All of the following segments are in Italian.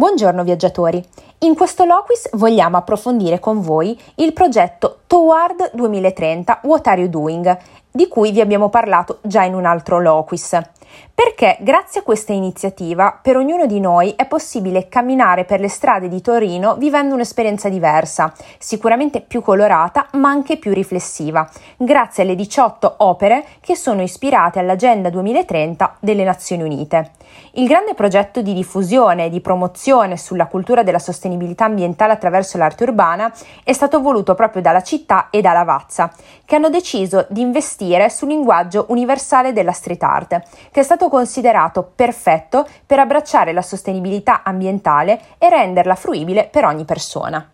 Buongiorno viaggiatori! In questo Loquis vogliamo approfondire con voi il progetto Toward 2030 What Are You Doing, di cui vi abbiamo parlato già in un altro Loquis perché grazie a questa iniziativa per ognuno di noi è possibile camminare per le strade di Torino vivendo un'esperienza diversa, sicuramente più colorata ma anche più riflessiva, grazie alle 18 opere che sono ispirate all'Agenda 2030 delle Nazioni Unite. Il grande progetto di diffusione e di promozione sulla cultura della sostenibilità ambientale attraverso l'arte urbana è stato voluto proprio dalla città e da Lavazza, che hanno deciso di investire sul linguaggio universale della street art, che è stato considerato perfetto per abbracciare la sostenibilità ambientale e renderla fruibile per ogni persona.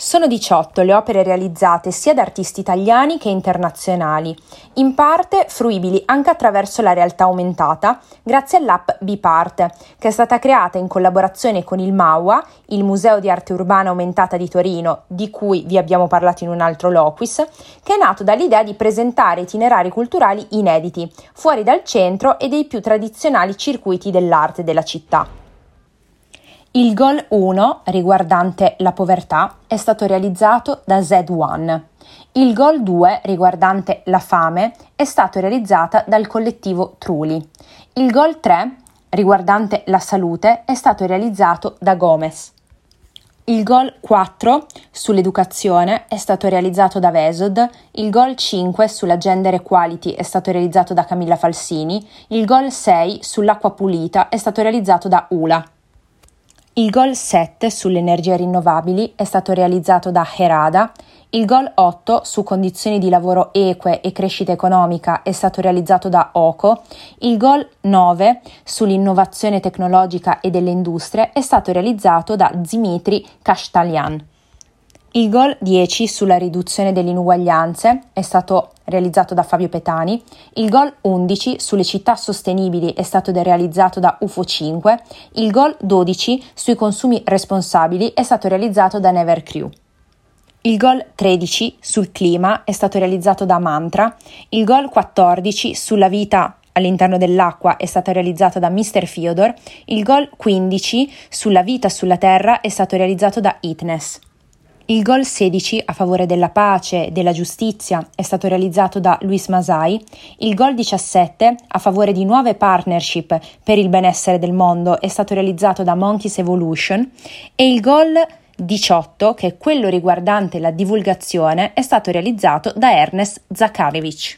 Sono 18 le opere realizzate sia da artisti italiani che internazionali, in parte fruibili anche attraverso la realtà aumentata, grazie all'app Bipart, che è stata creata in collaborazione con il MAUA, il Museo di Arte Urbana Aumentata di Torino, di cui vi abbiamo parlato in un altro Loquis, che è nato dall'idea di presentare itinerari culturali inediti, fuori dal centro e dei più tradizionali circuiti dell'arte della città. Il Goal 1, riguardante la povertà, è stato realizzato da Z1. Il Goal 2, riguardante la fame, è stato realizzato dal collettivo Truli. Il Goal 3, riguardante la salute, è stato realizzato da Gomez. Il Goal 4 sull'educazione è stato realizzato da Vesod, il Goal 5 sulla Gender Equality è stato realizzato da Camilla Falsini, il Goal 6 sull'acqua pulita è stato realizzato da ULA. Il Goal 7 sulle energie rinnovabili è stato realizzato da Herada, il Goal 8 su condizioni di lavoro eque e crescita economica è stato realizzato da OCO, il Goal 9 sull'innovazione tecnologica e delle industrie è stato realizzato da Dimitri Kashtalian. Il Goal 10 sulla riduzione delle inuguaglianze è stato realizzato da Fabio Petani, il Goal 11 sulle città sostenibili è stato realizzato da UFO 5, il Goal 12 sui consumi responsabili è stato realizzato da Never Crew. Il Goal 13 sul clima è stato realizzato da Mantra, il Goal 14 sulla vita all'interno dell'acqua è stato realizzato da Mr. Fyodor, il Goal 15 sulla vita sulla terra è stato realizzato da Itness. Il gol 16 a favore della pace e della giustizia è stato realizzato da Luis Masai, il gol 17 a favore di nuove partnership per il benessere del mondo è stato realizzato da Monkeys Evolution e il gol 18, che è quello riguardante la divulgazione, è stato realizzato da Ernest Zakarevich.